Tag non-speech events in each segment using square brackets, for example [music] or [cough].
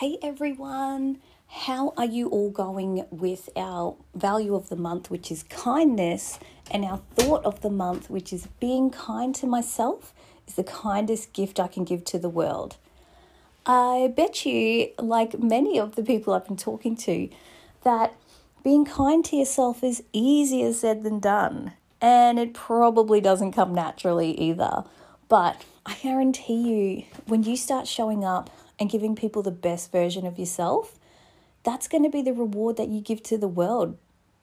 Hey everyone, how are you all going with our value of the month, which is kindness, and our thought of the month, which is being kind to myself, is the kindest gift I can give to the world. I bet you, like many of the people I've been talking to, that being kind to yourself is easier said than done, and it probably doesn't come naturally either. But I guarantee you, when you start showing up and giving people the best version of yourself, that's going to be the reward that you give to the world.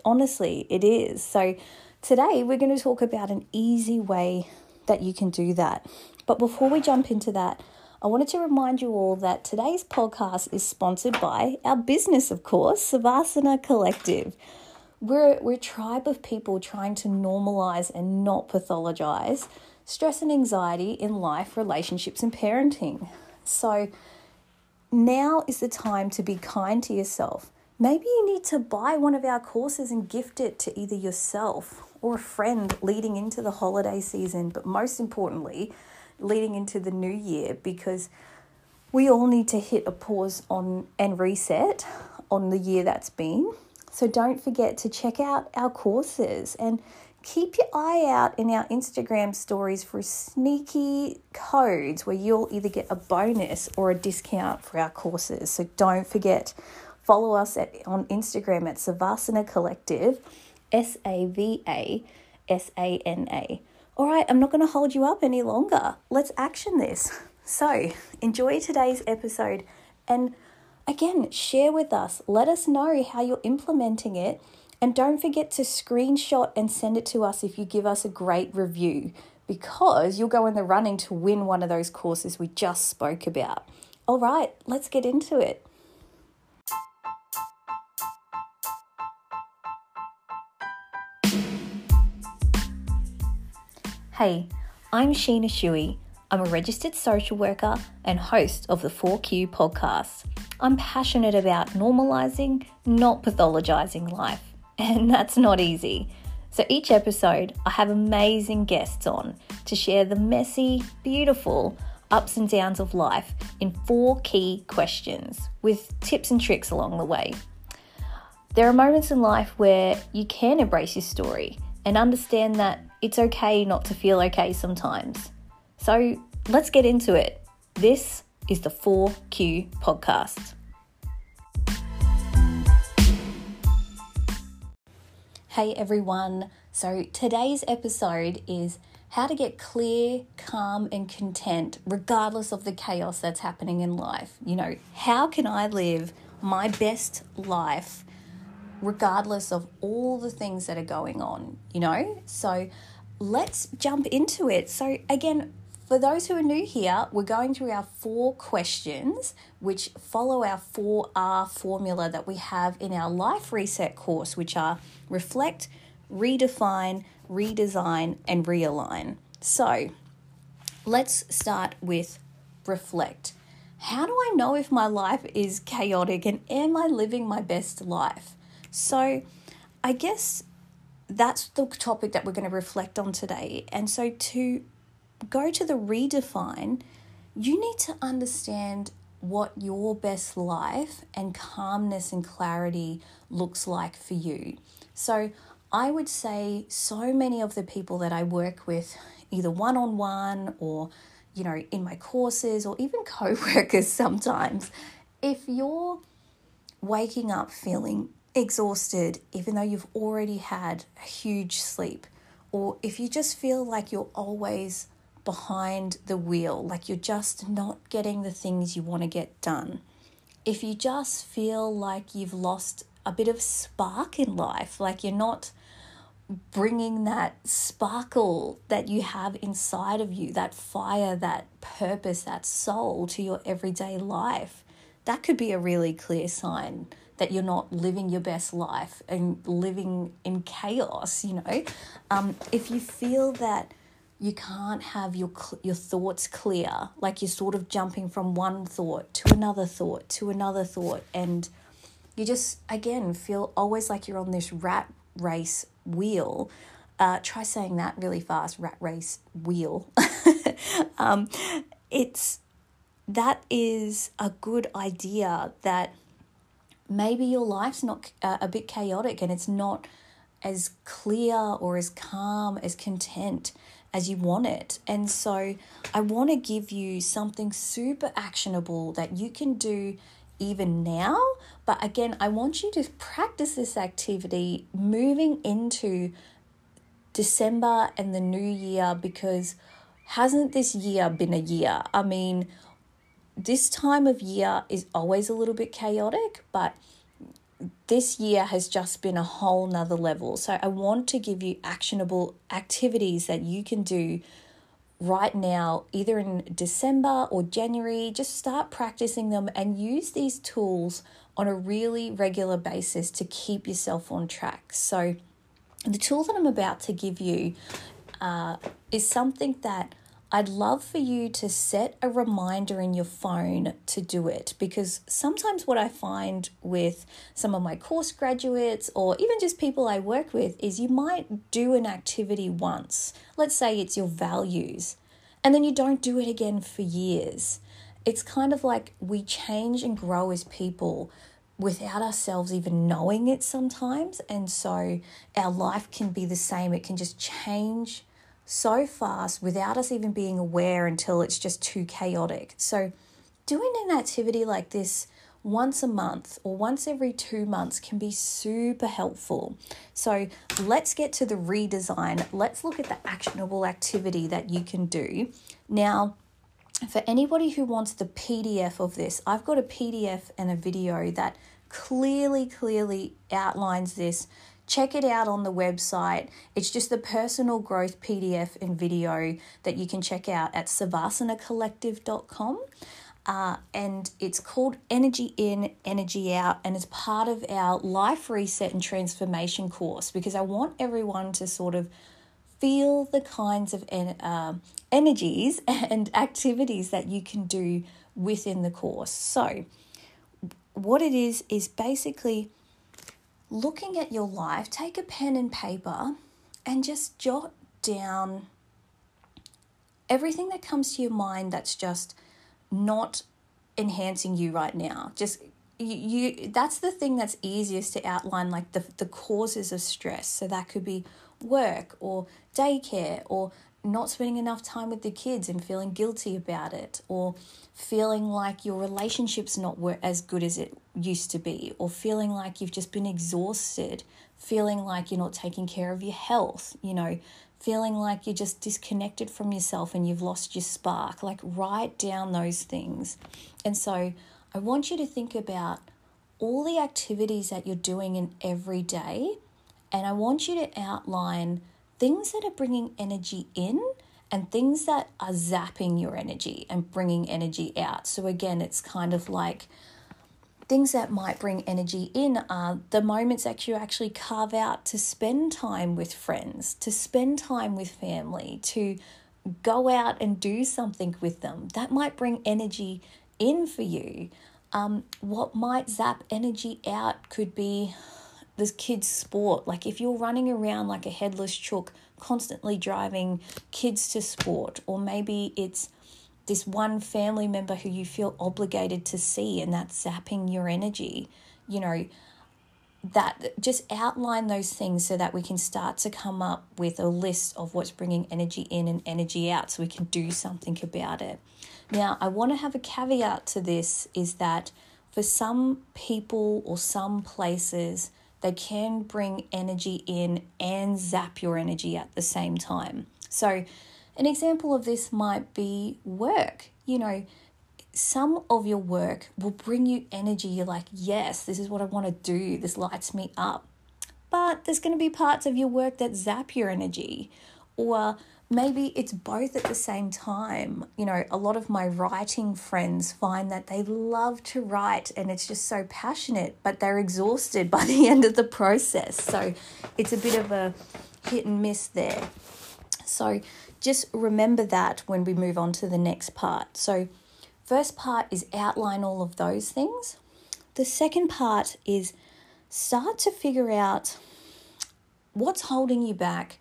Honestly, it is. So, today we're going to talk about an easy way that you can do that. But before we jump into that, I wanted to remind you all that today's podcast is sponsored by our business, of course, Savasana Collective. We're, we're a tribe of people trying to normalize and not pathologize stress and anxiety in life, relationships, and parenting. So, now is the time to be kind to yourself. Maybe you need to buy one of our courses and gift it to either yourself or a friend leading into the holiday season, but most importantly, leading into the new year because we all need to hit a pause on and reset on the year that's been. So don't forget to check out our courses and keep your eye out in our Instagram stories for sneaky codes where you'll either get a bonus or a discount for our courses. So don't forget, follow us at, on Instagram at Savasana Collective, S A V A S A N A. All right, I'm not going to hold you up any longer. Let's action this. [laughs] So, enjoy today's episode and again, share with us. Let us know how you're implementing it and don't forget to screenshot and send it to us if you give us a great review because you'll go in the running to win one of those courses we just spoke about. All right, let's get into it. Hey, I'm Sheena Shui. I'm a registered social worker and host of the 4Q podcast. I'm passionate about normalizing, not pathologizing life [laughs] and that's not easy. So each episode, I have amazing guests on to share the messy, beautiful ups and downs of life in four key questions with tips and tricks along the way. There are moments in life where you can embrace your story and understand that it's okay not to feel okay sometimes. So let's get into it. This is the 4Q podcast. Hey everyone. So today's episode is how to get clear, calm, and content regardless of the chaos that's happening in life. You know, how can I live my best life regardless of all the things that are going on, you know? So let's jump into it. So, again, for those who are new here, we're going through our four questions, which follow our 4R formula that we have in our Life Reset course, which are reflect, redefine, redesign, and realign. So let's start with reflect. How do I know if my life is chaotic and am I living my best life? So, I guess that's the topic that we're going to reflect on today. And so, to go to the redefine, you need to understand what your best life and calmness and clarity looks like for you. So, I would say so many of the people that I work with, either one on one or you know, in my courses or even [laughs] co workers sometimes, if you're waking up feeling exhausted, even though you've already had a huge sleep, or if you just feel like you're always behind the wheel, like you're just not getting the things you want to get done. If you just feel like you've lost a bit of spark in life, like you're not bringing that sparkle that you have inside of you, that fire, that purpose, that soul to your everyday life, that could be a really clear sign that you're not living your best life and living in chaos, you know. Um, if you feel that you can't have your your thoughts clear. Like you're sort of jumping from one thought to another thought to another thought. And you just again feel always like you're on this rat race wheel. Uh, try saying that really fast rat race wheel. [laughs] Um, it's that is a good idea that maybe your life's not uh, a bit chaotic and it's not as clear or as calm, as content as you want it. And so I want to give you something super actionable that you can do even now. But again, I want you to practice this activity moving into December and the new year because hasn't this year been a year? I mean, this time of year is always a little bit chaotic, but this year has just been a whole nother level. So I want to give you actionable activities that you can do right now, either in December or January. Just start practicing them and use these tools on a really regular basis to keep yourself on track. So the tool that I'm about to give you uh, is something that I'd love for you to set a reminder in your phone to do it because sometimes what I find with some of my course graduates or even just people I work with is you might do an activity once. Let's say it's your values, and then you don't do it again for years. It's kind of like we change and grow as people without ourselves even knowing it sometimes. And so our life can be the same, it can just change so fast without us even being aware until it's just too chaotic. So, doing an activity like this once a month or once every two months can be super helpful. So, let's get to the redesign. Let's look at the actionable activity that you can do. Now, for anybody who wants the PDF of this, I've got a PDF and a video that clearly, clearly outlines this check it out on the website. It's just the personal growth PDF and video that you can check out at savasanacollective.com. Uh, and it's called Energy In, Energy Out, and it's part of our Life Reset and Transformation course because I want everyone to sort of feel the kinds of uh, energies [laughs] and activities that you can do within the course. So, what it is is basically looking at your life, take a pen and paper and just jot down everything that comes to your mind that's just not enhancing you right now. Just you, you that's the thing that's easiest to outline like the the causes of stress. So that could be work or daycare or not spending enough time with the kids and feeling guilty about it, or feeling like your relationship's not as good as it used to be, or feeling like you've just been exhausted, feeling like you're not taking care of your health, you know, feeling like you're just disconnected from yourself and you've lost your spark. Like, write down those things. And so, I want you to think about all the activities that you're doing in every day, and I want you to outline things that are bringing energy in and things that are zapping your energy and bringing energy out. So, again, it's kind of like things that might bring energy in are the moments that you actually carve out to spend time with friends, to spend time with family, to go out and do something with them. That might bring energy in for you. Um, what might zap energy out could be this kid's sport. Like if you're running around like a headless chook, constantly driving kids to sport, or maybe it's this one family member who you feel obligated to see and that's zapping your energy, you know, that just outline those things so that we can start to come up with a list of what's bringing energy in and energy out so we can do something about it. Now, I want to have a caveat to this is that for some people or some places, they can bring energy in and zap your energy at the same time. So, an example of this might be work. You know, some of your work will bring you energy. You're like, yes, this is what I want to do. This lights me up. But there's going to be parts of your work that zap your energy. Or maybe it's both at the same time. You know, a lot of my writing friends find that they love to write and it's just so passionate, but they're exhausted [laughs] by the end of the process. So it's a bit of a hit and miss there. So just remember that when we move on to the next part. So, first part is outline all of those things. The second part is start to figure out what's holding you back,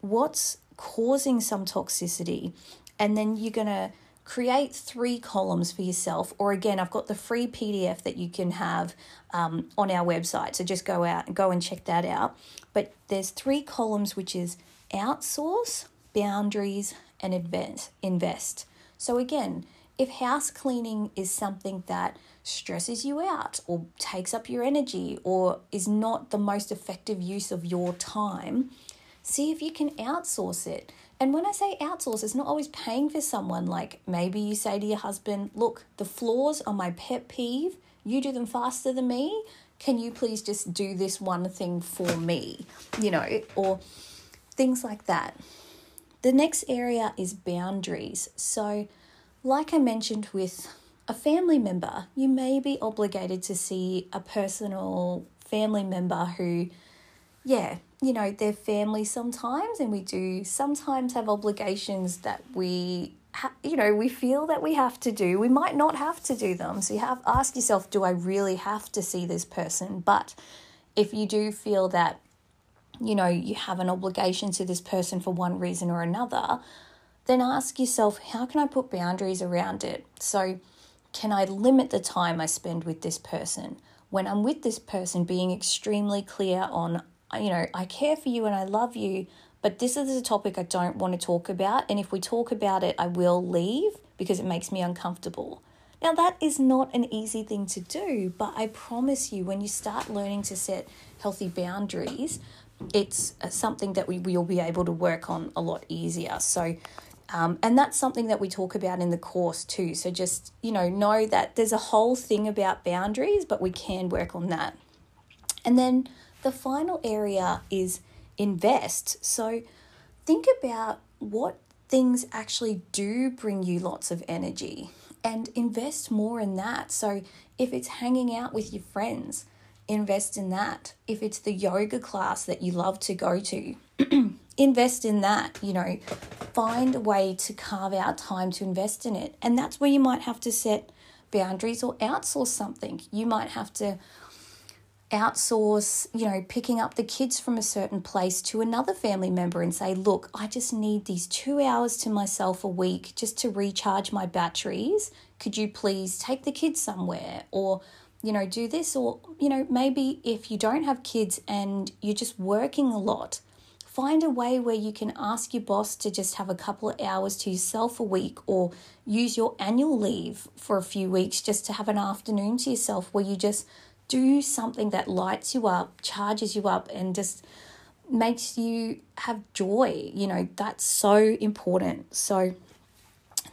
what's causing some toxicity. And then you're going to create three columns for yourself. Or again, I've got the free PDF that you can have um, on our website. So just go out and go and check that out. But there's three columns, which is outsource, boundaries, and invest. invest. So again, if house cleaning is something that stresses you out or takes up your energy or is not the most effective use of your time, see if you can outsource it. And when I say outsource, it's not always paying for someone. Like maybe you say to your husband, Look, the floors are my pet peeve. You do them faster than me. Can you please just do this one thing for me? You know, or things like that. The next area is boundaries. So, like I mentioned with a family member, you may be obligated to see a personal family member who, yeah, you know, they're family sometimes, and we do sometimes have obligations that we, you know, we feel that we have to do. We might not have to do them. So you have ask yourself, do I really have to see this person? But if you do feel that, you know, you have an obligation to this person for one reason or another, then ask yourself, how can I put boundaries around it? So, can I limit the time I spend with this person? When I'm with this person, being extremely clear on, you know, I care for you and I love you, but this is a topic I don't want to talk about. And if we talk about it, I will leave because it makes me uncomfortable. Now, that is not an easy thing to do, but I promise you, when you start learning to set healthy boundaries, it's uh, something that we will be able to work on a lot easier. So, um, and that's something that we talk about in the course too. So just, you know, know that there's a whole thing about boundaries, but we can work on that. And then the final area is invest. So think about what things actually do bring you lots of energy and invest more in that. So if it's hanging out with your friends, invest in that. If it's the yoga class that you love to go to, [clears throat] invest in that. You know, find a way to carve out time to invest in it. And that's where you might have to set boundaries or outsource something. You might have to outsource, you know, picking up the kids from a certain place to another family member and say, look, I just need these two hours to myself a week just to recharge my batteries. Could you please take the kids somewhere? Or you know, do this, or, you know, maybe if you don't have kids and you're just working a lot, find a way where you can ask your boss to just have a couple of hours to yourself a week or use your annual leave for a few weeks just to have an afternoon to yourself where you just do something that lights you up, charges you up, and just makes you have joy. You know, that's so important. So,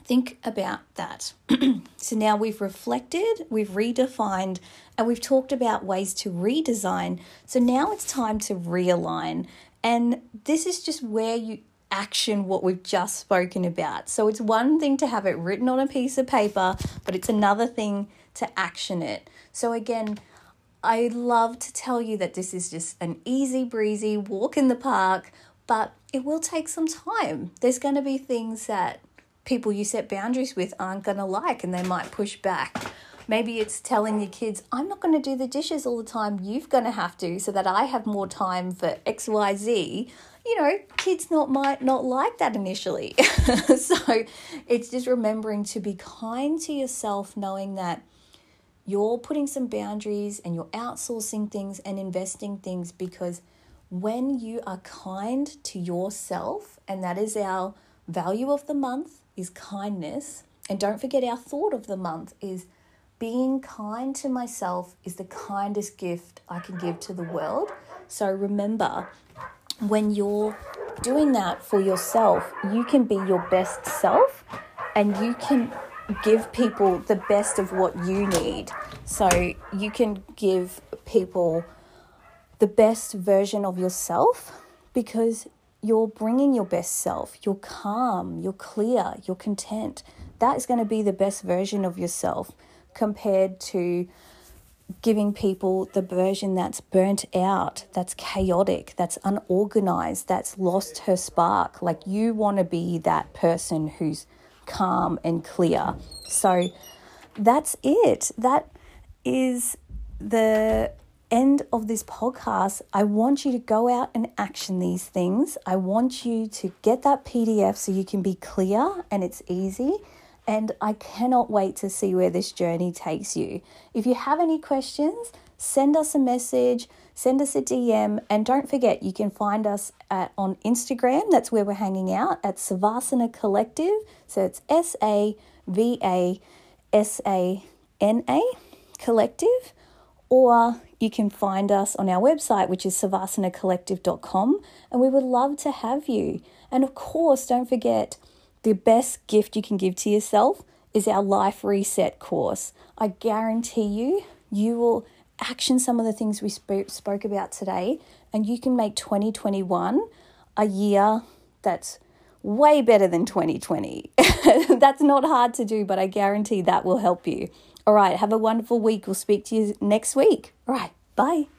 think about that. [clears throat] so now we've reflected, we've redefined, and we've talked about ways to redesign. So now it's time to realign. And this is just where you action what we've just spoken about. So it's one thing to have it written on a piece of paper, but it's another thing to action it. So again, I love to tell you that this is just an easy breezy walk in the park, but it will take some time. There's going to be things that people you set boundaries with aren't going to like and they might push back. Maybe it's telling your kids, I'm not going to do the dishes all the time, you're going to have to, so that I have more time for XYZ. You know, kids not might not like that initially. [laughs] so it's just remembering to be kind to yourself, knowing that you're putting some boundaries and you're outsourcing things and investing things because when you are kind to yourself, and that is our value of the month, is kindness. And don't forget, our thought of the month is being kind to myself is the kindest gift I can give to the world. So remember, when you're doing that for yourself, you can be your best self and you can give people the best of what you need. So you can give people the best version of yourself because you're bringing your best self. You're calm, you're clear, you're content. That is going to be the best version of yourself compared to giving people the version that's burnt out, that's chaotic, that's unorganized, that's lost her spark. Like you want to be that person who's calm and clear. So that's it. That is the end of this podcast, I want you to go out and action these things. I want you to get that PDF so you can be clear and it's easy. and I cannot wait to see where this journey takes you. If you have any questions, send us a message, send us a DM, and don't forget you can find us at on Instagram. That's where we're hanging out at Savasana Collective. So it's S A V A S A N A Collective, or you can find us on our website, which is savasanacollective.com, and we would love to have you. And of course, don't forget the best gift you can give to yourself is our Life Reset course. I guarantee you, you will action some of the things we spoke, spoke about today, and you can make 2021 a year that's way better than 2020. [laughs] that's not hard to do, but I guarantee that will help you. All right, have a wonderful week. We'll speak to you next week. All right, bye.